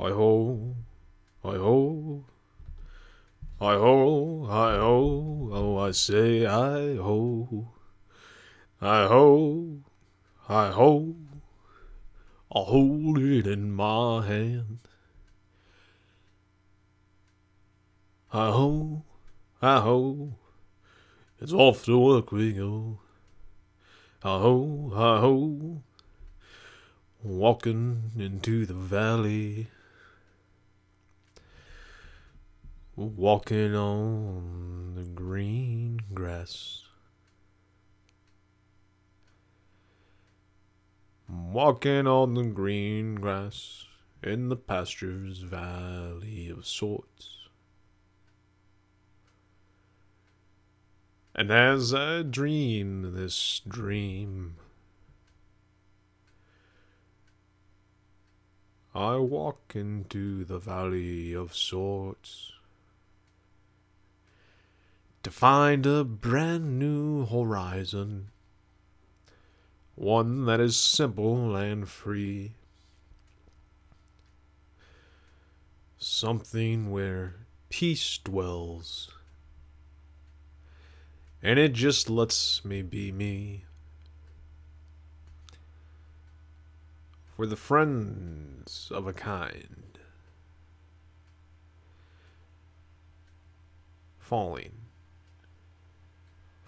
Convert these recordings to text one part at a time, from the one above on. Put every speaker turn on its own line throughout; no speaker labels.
Hi ho, hi ho, hi ho, hi ho, oh I say hi ho, hi ho, hi ho, I'll hold it in my hand. Hi ho, hi ho, it's off to work we go. Hi ho, hi ho, walking into the valley. Walking on the green grass. Walking on the green grass in the pastures valley of sorts. And as I dream this dream, I walk into the valley of sorts to find a brand new horizon, one that is simple and free. Something where peace dwells, and it just lets me be me. For the friends of a kind, falling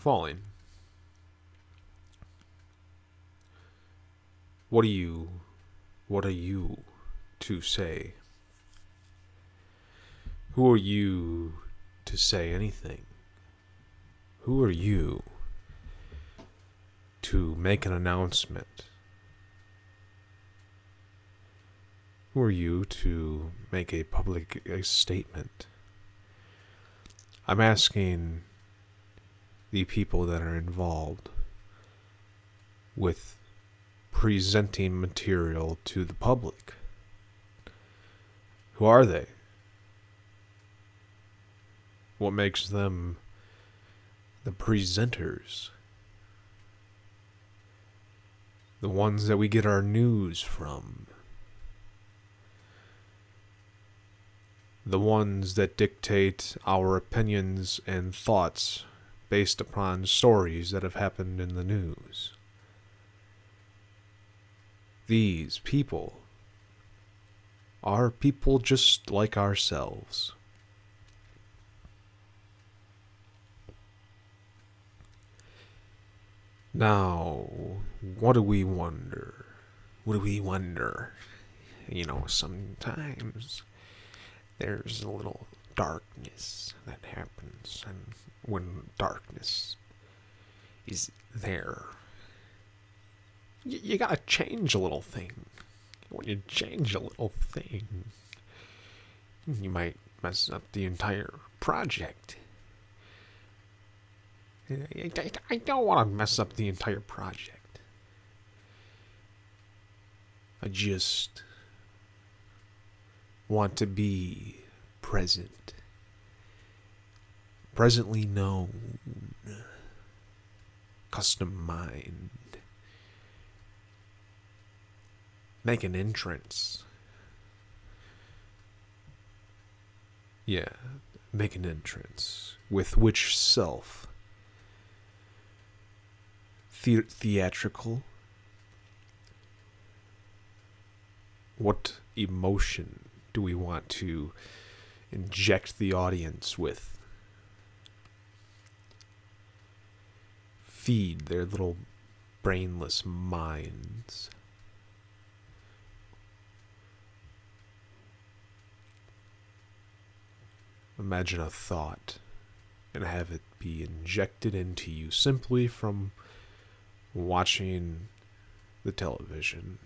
falling. What are you, what are you to say? Who are you to say anything? Who are you to make an announcement? Who are you to make a public statement? I'm asking the people that are involved with presenting material to the public. Who are they? What makes them the presenters? The ones that we get our news from. The ones that dictate our opinions and thoughts based upon stories that have happened in the news. These people are people just like ourselves. Now, what do we wonder? What do we wonder? You know, sometimes there's a little darkness that happens, and when darkness is there, you, you gotta change a little thing. When you change a little thing, you might mess up the entire project. I, don't want to mess up the entire project. I just want to be present presently known, custom mind, make an entrance. Yeah, make an entrance. With which self? The- theatrical? What emotion do we want to inject the audience with? Feed their little brainless minds. Imagine a thought and have it be injected into you simply from watching the television.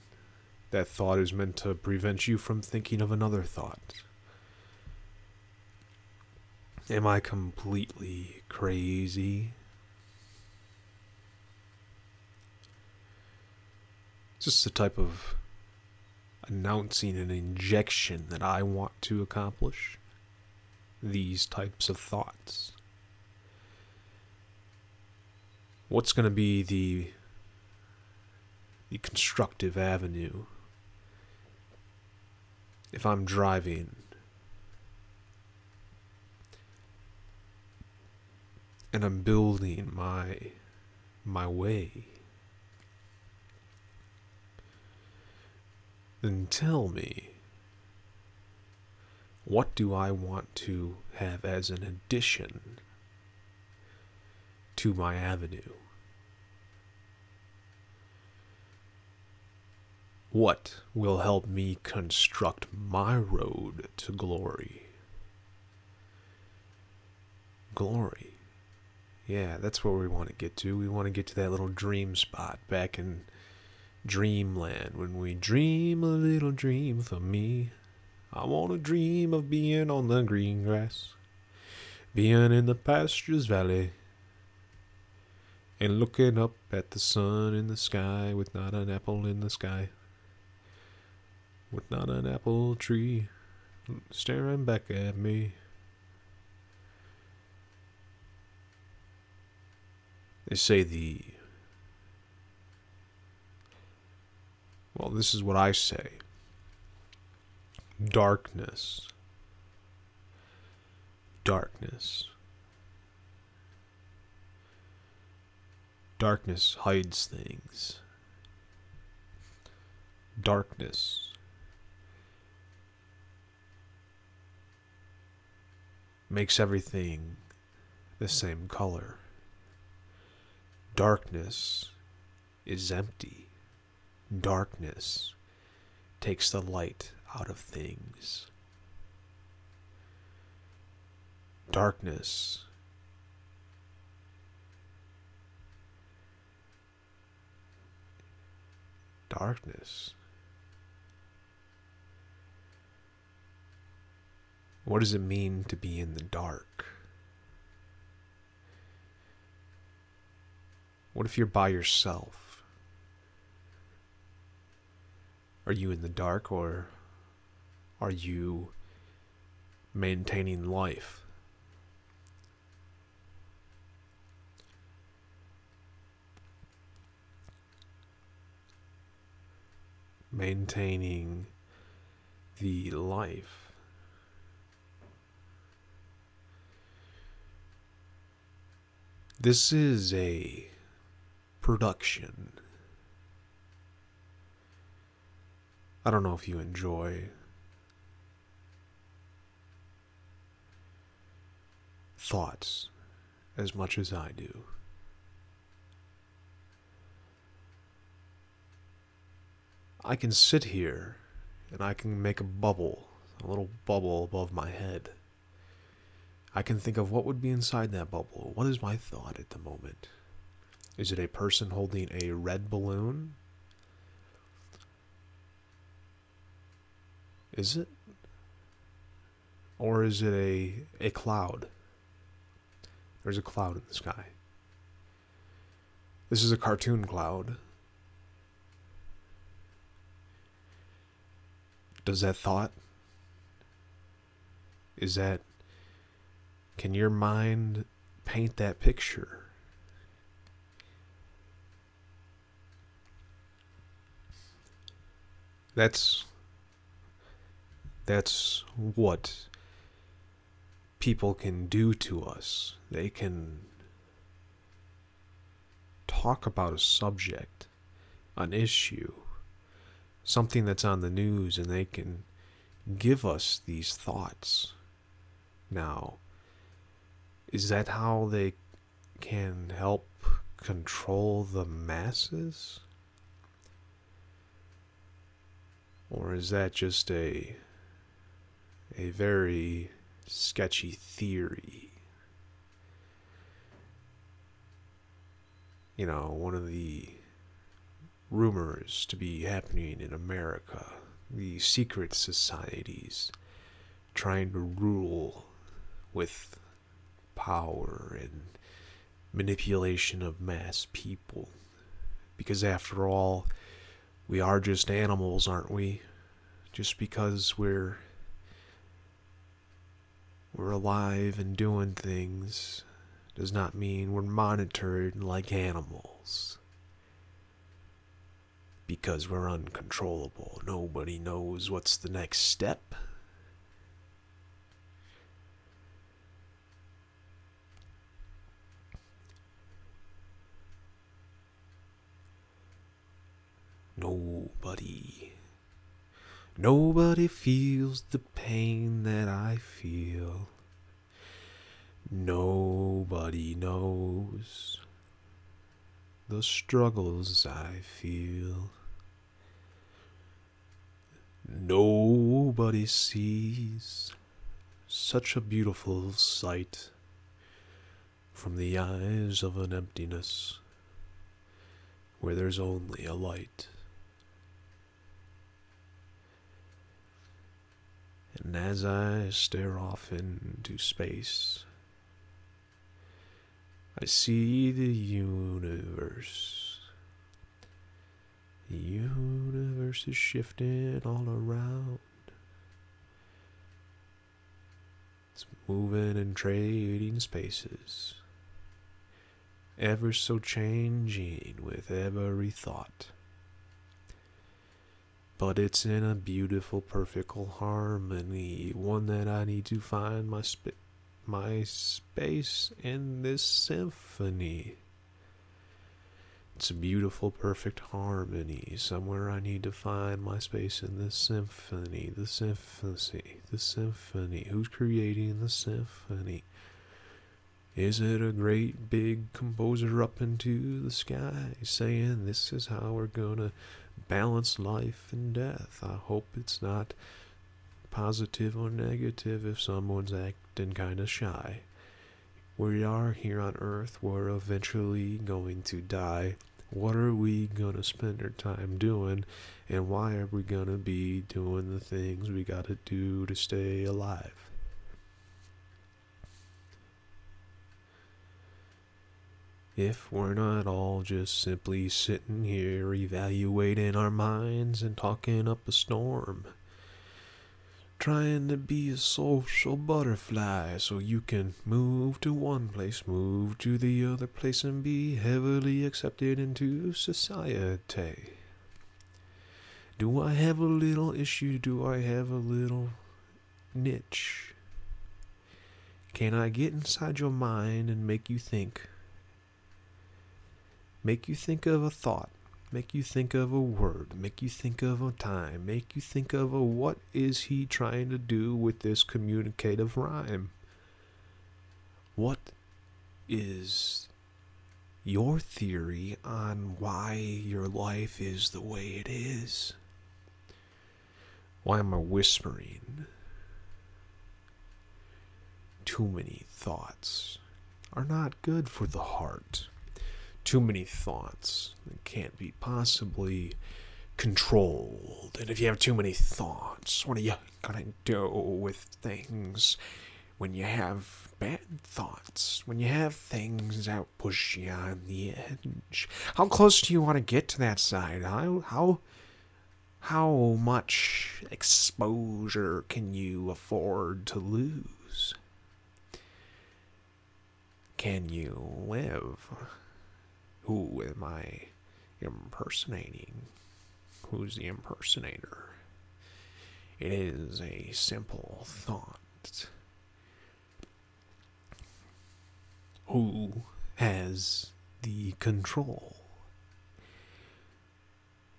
That thought is meant to prevent you from thinking of another thought. Am I completely crazy? Just the type of announcing an injection that I want to accomplish. These types of thoughts. What's going to be the the constructive avenue if I'm driving and I'm building my my way then tell me what do I want to have as an addition to my avenue? What will help me construct my road to glory? Glory. Yeah, that's where we want to get to. We want to get to that little dream spot back in dreamland when we dream a little dream for me. I want to dream of being on the green grass, being in the pastures valley, and looking up at the sun in the sky with not an apple in the sky, with not an apple tree staring back at me. They say the. Well, this is what I say darkness. Darkness. Darkness hides things. Darkness makes everything the same color. Darkness is empty. Darkness takes the light out of things. Darkness. Darkness. What does it mean to be in the dark? What if you're by yourself? Are you in the dark or are you maintaining life? Maintaining the life. This is a production. I don't know if you enjoy thoughts as much as I do. I can sit here and I can make a bubble, a little bubble above my head. I can think of what would be inside that bubble. What is my thought at the moment? Is it a person holding a red balloon? Is it? Or is it a a cloud? There's a cloud in the sky. This is a cartoon cloud. Does that thought? Is that. Can your mind paint that picture? That's. That's what people can do to us. They can talk about a subject, an issue, something that's on the news, and they can give us these thoughts. Now, is that how they can help control the masses? Or is that just a a very sketchy theory. You know, one of the rumors to be happening in America, the secret societies trying to rule with power and manipulation of mass people. Because after all, we are just animals, aren't we? Just because we're we're alive and doing things does not mean we're monitored like animals. because we're uncontrollable. Nobody knows what's the next step. Nobody. Nobody feels the pain that I feel. Nobody knows the struggles I feel. Nobody sees such a beautiful sight from the eyes of an emptiness where there's only a light. And as I stare off into space, I see the universe. The universe is shifting all around. It's moving and trading spaces, ever so changing with every thought. But it's in a beautiful, perfect harmony, one that I need to find my space my space in this symphony. It's a beautiful, perfect harmony. Somewhere I need to find my space in this symphony. The symphony. The symphony. Who's creating the symphony? Is it a great big composer up into the sky saying this is how we're gonna balance life and death? I hope it's not positive or negative if someone's acting kind of shy. We are here on Earth, we're eventually going to die. What are we gonna spend our time doing, and why are we gonna be doing the things we gotta do to stay alive? If we're not all just simply sitting here evaluating our minds and talking up a storm trying to be a social butterfly so you can move to one place, move to the other place, and be heavily accepted into society. Do I have a little issue? Do I have a little niche? Can I get inside your mind and make you think? Make you think of a thought make you think of a word, make you think of a time, make you think of a what is he trying to do with this communicative rhyme? What is your theory on why your life is the way it is? Why am I whispering? Too many thoughts are not good for the heart too many thoughts that can't be possibly controlled. And if you have too many thoughts, what are you gonna do with things when you have bad thoughts? When you have things that push you on the edge? How close do you want to get to that side? How how how much exposure can you afford to lose? Can you live? Who am I impersonating? Who's the impersonator? It is a simple thought. Who has the control?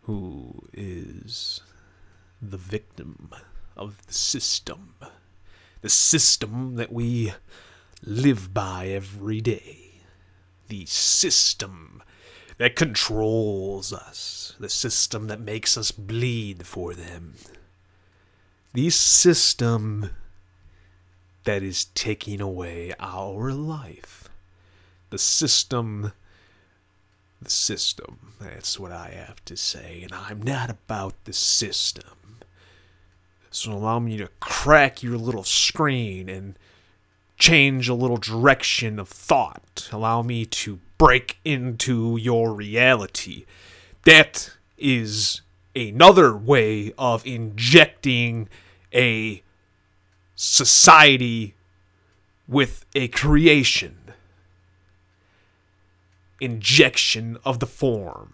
Who is the victim of the system? The system that we live by every day the system that controls us, the system that makes us bleed for them, the system that is taking away our life, the system. The system, that's what I have to say, and I'm not about the system. So allow me to crack your little screen and change a little direction of thought. Allow me to break into your reality. That is another way of injecting a society with a creation. Injection of the form.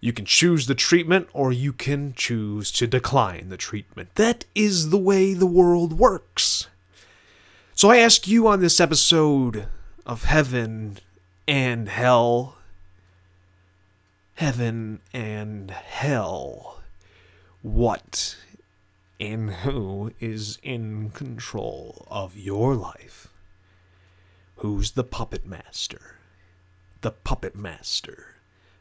You can choose the treatment or you can choose to decline the treatment. That is the way the world works. So I ask you on this episode of Heaven and Hell. Heaven and Hell. What and who is in control of your life? Who's the puppet master? The puppet master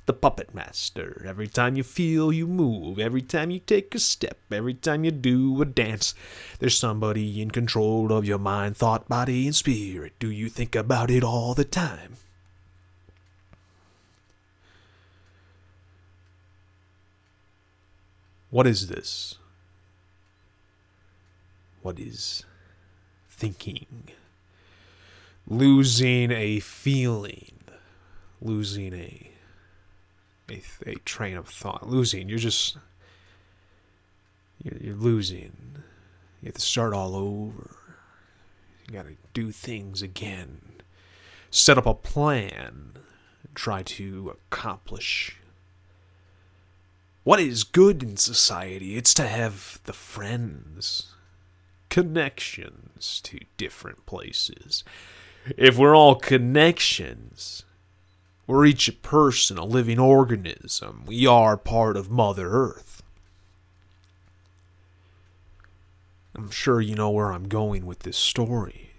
the puppet master. Every time you feel you move, every time you take a step, every time you do a dance, there's somebody in control of your mind, thought, body, and spirit. Do you think about it all the time? What is this? What is thinking? Losing a feeling, losing a a, a train of thought. Losing, you're just you're, you're losing. You have to start all over. You got to do things again. Set up a plan. Try to accomplish what is good in society. It's to have the friends, connections to different places. If we're all connections, we're each a person, a living organism. We are part of Mother Earth. I'm sure you know where I'm going with this story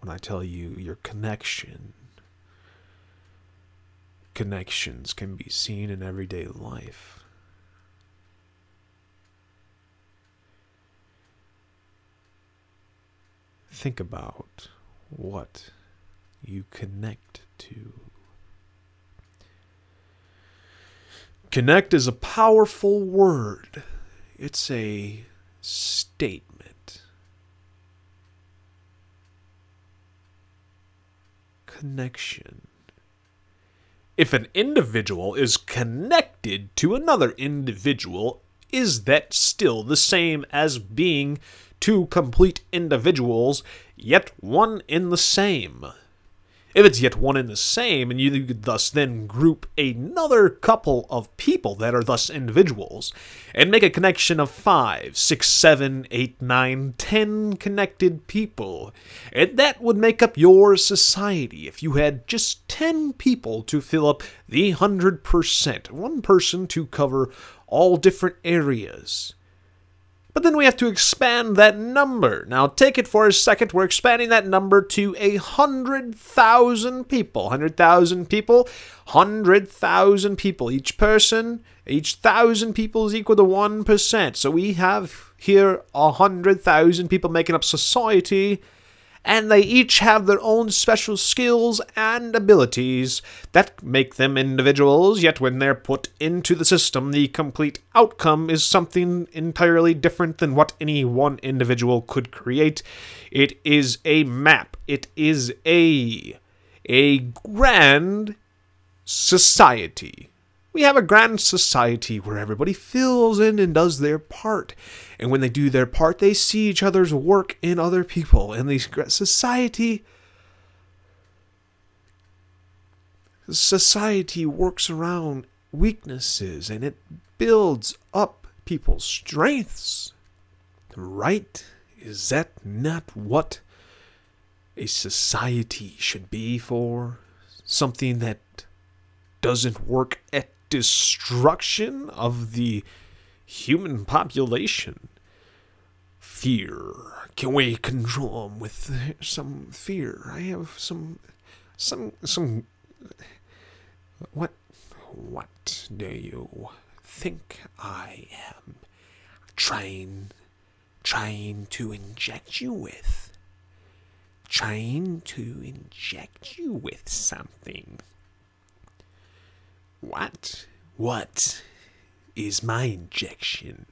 when I tell you your connection. Connections can be seen in everyday life. Think about what you connect to. Connect is a powerful word. It's a statement. Connection. If an individual is connected to another individual, is that still the same as being two complete individuals, yet one in the same? If it's yet one and the same, and you could thus then group another couple of people that are thus individuals, and make a connection of five, six, seven, eight, nine, ten connected people, and that would make up your society if you had just ten people to fill up the hundred percent, one person to cover all different areas. But then we have to expand that number. Now, take it for a second. We're expanding that number to a hundred thousand people. Hundred thousand people. Hundred thousand people. Each person, each thousand people is equal to one percent. So we have here a hundred thousand people making up society and they each have their own special skills and abilities that make them individuals, yet when they're put into the system, the complete outcome is something entirely different than what any one individual could create. It is a map. It is a a grand society we have a grand society where everybody fills in and does their part. And when they do their part, they see each other's work in other people. And the society society works around weaknesses and it builds up people's strengths. Right? Is that not what a society should be for? Something that doesn't work at destruction of the human population. Fear. Can we control them with some fear? I have some, some, some. What, what do you think I am trying, trying to inject you with? Trying to inject you with something. What? What is my injection?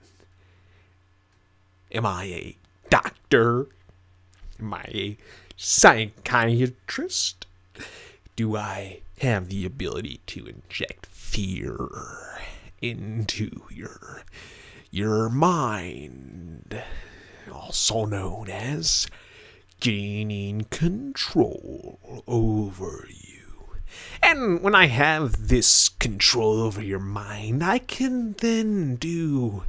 Am I a doctor? Am I a psychiatrist? Do I have the ability to inject fear into your your mind, also known as gaining control over you? And when I have this control over your mind, I can then do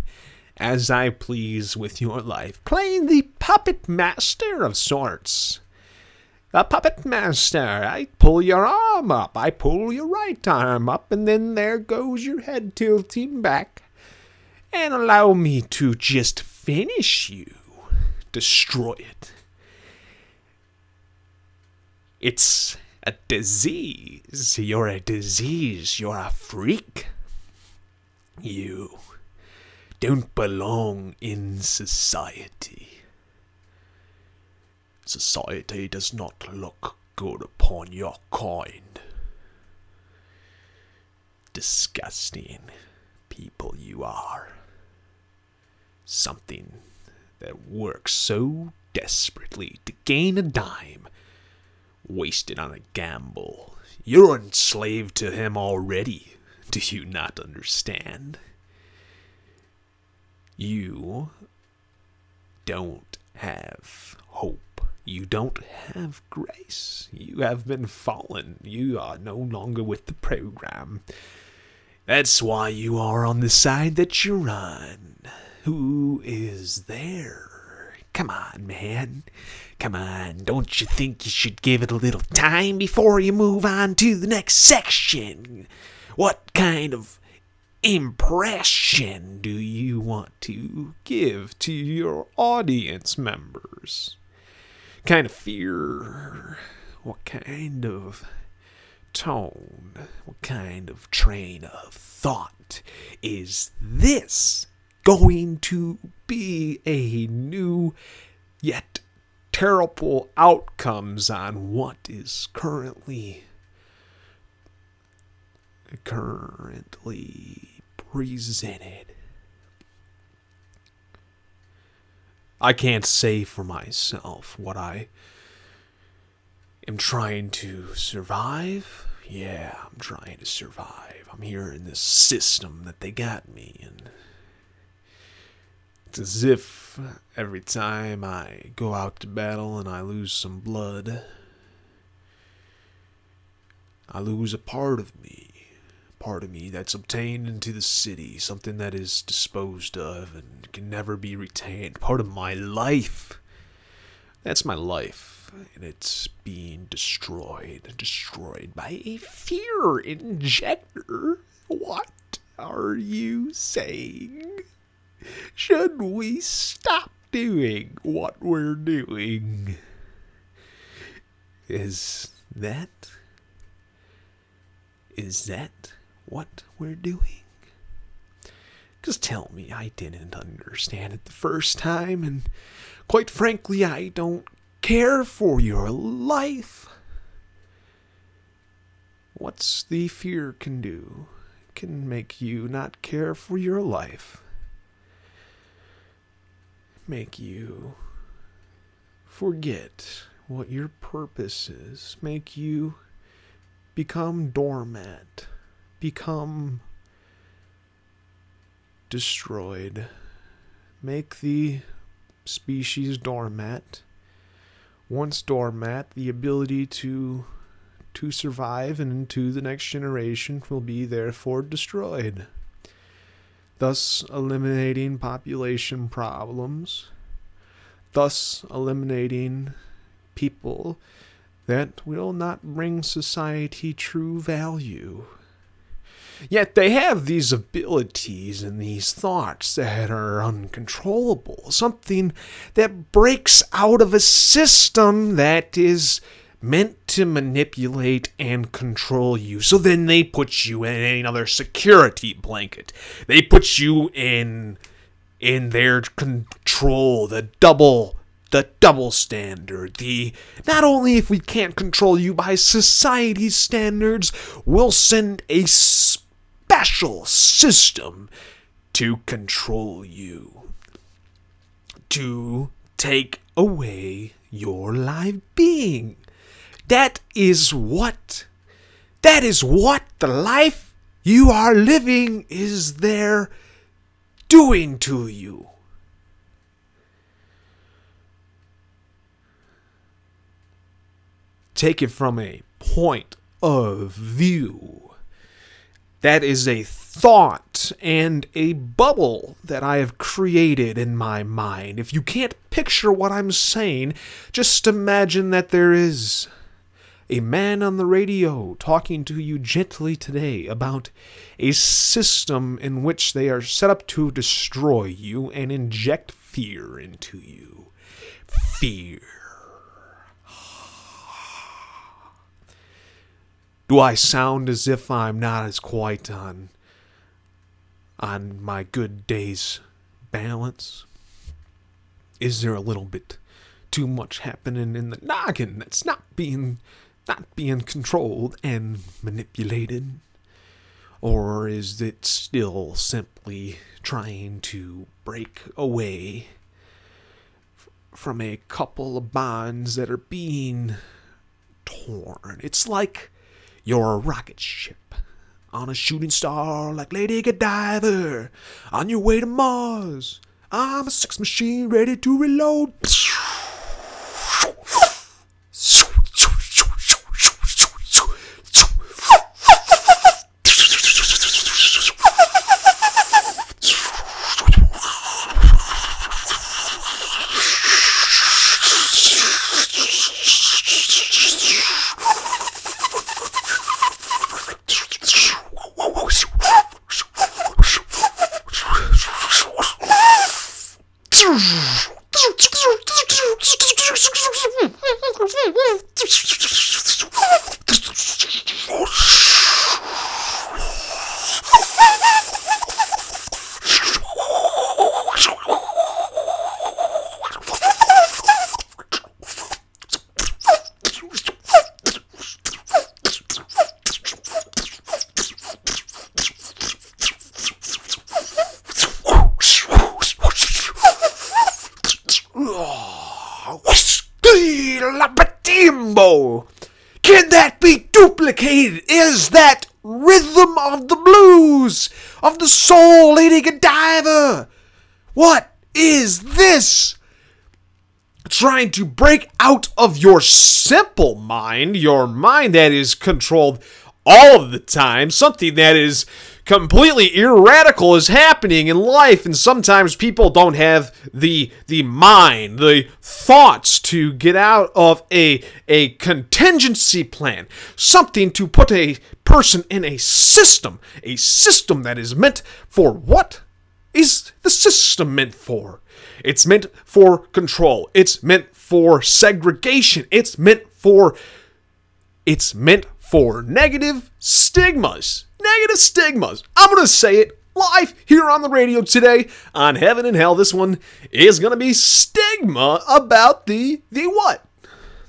as I please with your life, playing the puppet master of sorts. A puppet master, I pull your arm up, I pull your right arm up, and then there goes your head tilting back. And allow me to just finish you, destroy it. It's a disease. You're a disease. You're a freak. You don't belong in society. Society does not look good upon your kind. Disgusting people you are. Something that works so desperately to gain a dime, wasted on a gamble. You're enslaved to him already. Do you not understand? You don't have hope. You don't have grace. You have been fallen. You are no longer with the program. That's why you are on the side that you're on. Who is there? Come on, man. Come on. Don't you think you should give it a little time before you move on to the next section? What kind of impression do you want to give to your audience members? Kind of fear? What kind of tone? What kind of train of thought is this going to be a new yet terrible outcomes on what is currently currently presented. I can't say for myself what I am trying to survive. Yeah, I'm trying to survive. I'm here in this system that they got me in. It's as if every time I go out to battle and I lose some blood, I lose a part of me part of me that's obtained into the city, something that is disposed of and can never be retained, part of my life. That's my life, and it's being destroyed, destroyed by a fear injector. What are you saying? Should we stop doing what we're doing? Is that. Is that what we're doing. Because tell me, I didn't understand it the first time, and quite frankly, I don't care for your life. What's the fear can do can make you not care for your life. Make you forget what your purpose is. Make you become doormat become destroyed. Make the species doormat. Once doormat, the ability to to survive and into the next generation will be therefore destroyed. Thus eliminating population problems, thus eliminating people that will not bring society true value. Yet they have these abilities and these thoughts that are uncontrollable, something that breaks out of a system that is meant to manipulate and control you. So then they put you in another security blanket. They put you in in their control, the double the double standard, the not only if we can't control you by society's standards, we'll send a special system to control you, to take away your live being. That is what, that is what the life you are living is there doing to you. Take it from a point of view. That is a thought and a bubble that I have created in my mind. If you can't picture what I'm saying, just imagine that there is a man on the radio talking to you gently today about a system in which they are set up to destroy you and inject fear into you. Fear. Do I sound as if I'm not as quite on on my good day's balance? Is there a little bit too much happening in the noggin that's not being not being controlled and manipulated? Or is it still simply trying to break away from a couple of bonds that are being torn? It's like your rocket ship on a shooting star like Lady Godiva on your way to Mars. I'm a sex machine ready to reload. Чушь! What is this? Trying to break out of your simple mind, your mind that is controlled all of the time, something that is completely irradical is happening in life and sometimes people don't have the the mind the thoughts to get out of a a contingency plan something to put a person in a system a system that is meant for what is the system meant for it's meant for control it's meant for segregation it's meant for it's meant for negative stigmas negative stigmas. I'm going to say it live here on the radio today on Heaven and Hell. This one is going to be stigma about the the what?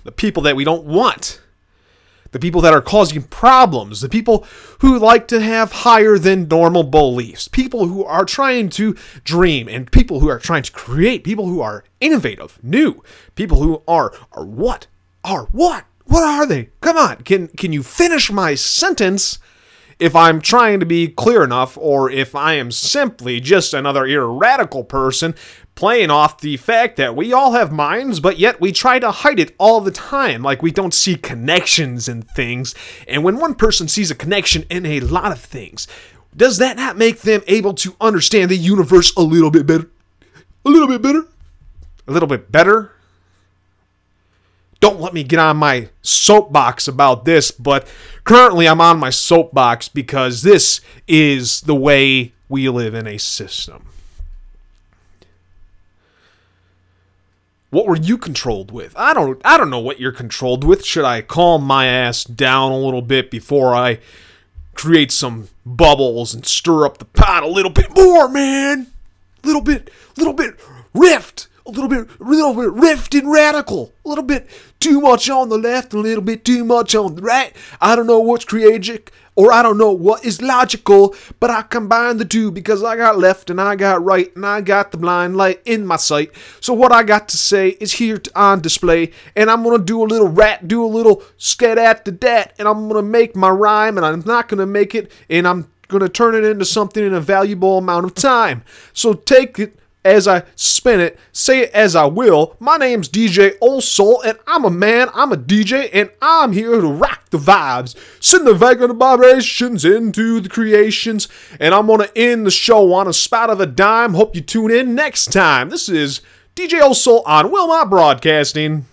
The people that we don't want. The people that are causing problems, the people who like to have higher than normal beliefs, people who are trying to dream, and people who are trying to create, people who are innovative, new, people who are are what? Are what? What are they? Come on, can can you finish my sentence? if I'm trying to be clear enough or if I am simply just another irradical person playing off the fact that we all have minds, but yet we try to hide it all the time. Like we don't see connections in things. And when one person sees a connection in a lot of things, does that not make them able to understand the universe a little bit better? A little bit better? A little bit better? don't let me get on my soapbox about this, but currently I'm on my soapbox because this is the way we live in a system. What were you controlled with? I don't I don't know what you're controlled with. Should I calm my ass down a little bit before I create some bubbles and stir up the pot a little bit more, man? Little bit little bit rift a little bit, a little bit rift and radical, a little bit too much on the left, a little bit too much on the right. I don't know what's creative or I don't know what is logical, but I combine the two because I got left and I got right and I got the blind light in my sight. So what I got to say is here on display, and I'm gonna do a little rat, do a little scat at the dat, and I'm gonna make my rhyme, and I'm not gonna make it, and I'm gonna turn it into something in a valuable amount of time. So take it as I spin it, say it as I will. My name's DJ Old Soul, and I'm a man, I'm a DJ, and I'm here to rock the vibes, send the vagrant vibrations into the creations, and I'm gonna end the show on a spot of a dime. Hope you tune in next time. This is DJ Old Soul on Wilmot Broadcasting.